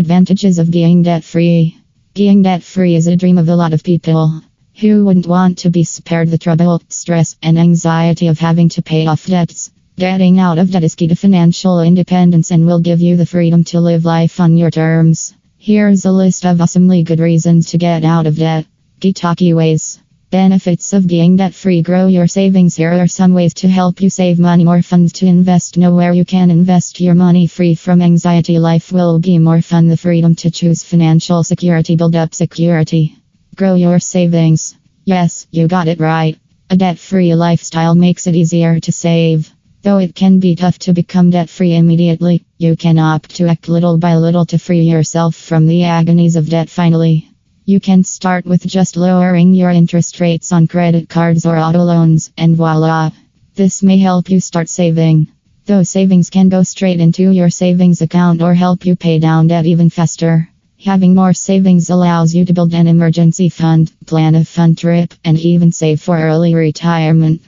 Advantages of being debt free. Being debt free is a dream of a lot of people. Who wouldn't want to be spared the trouble, stress, and anxiety of having to pay off debts? Getting out of debt is key to financial independence and will give you the freedom to live life on your terms. Here's a list of awesomely good reasons to get out of debt. Gitaki ways. Benefits of being debt free Grow your savings. Here are some ways to help you save money, more funds to invest. Know where you can invest your money free from anxiety. Life will be more fun. The freedom to choose financial security. Build up security. Grow your savings. Yes, you got it right. A debt free lifestyle makes it easier to save. Though it can be tough to become debt free immediately, you can opt to act little by little to free yourself from the agonies of debt finally. You can start with just lowering your interest rates on credit cards or auto loans, and voila! This may help you start saving. Those savings can go straight into your savings account or help you pay down debt even faster. Having more savings allows you to build an emergency fund, plan a fun trip, and even save for early retirement.